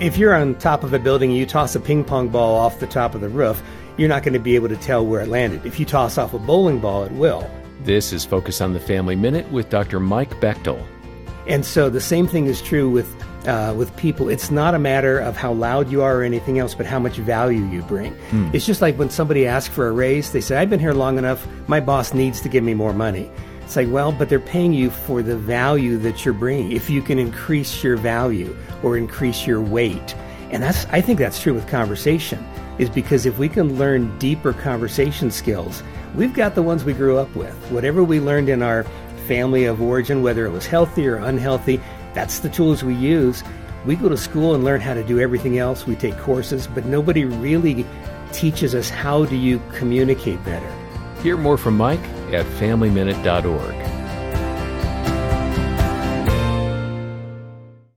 If you're on top of a building and you toss a ping pong ball off the top of the roof, you're not going to be able to tell where it landed. If you toss off a bowling ball, it will. This is Focus on the Family Minute with Dr. Mike Bechtel. And so the same thing is true with uh, with people. It's not a matter of how loud you are or anything else, but how much value you bring. Mm. It's just like when somebody asks for a raise, they say, "I've been here long enough. My boss needs to give me more money." It's like, well, but they're paying you for the value that you're bringing. If you can increase your value or increase your weight, and that's I think that's true with conversation. Is because if we can learn deeper conversation skills, we've got the ones we grew up with. Whatever we learned in our family of origin, whether it was healthy or unhealthy, that's the tools we use. We go to school and learn how to do everything else. We take courses, but nobody really teaches us how do you communicate better. Hear more from Mike at FamilyMinute.org.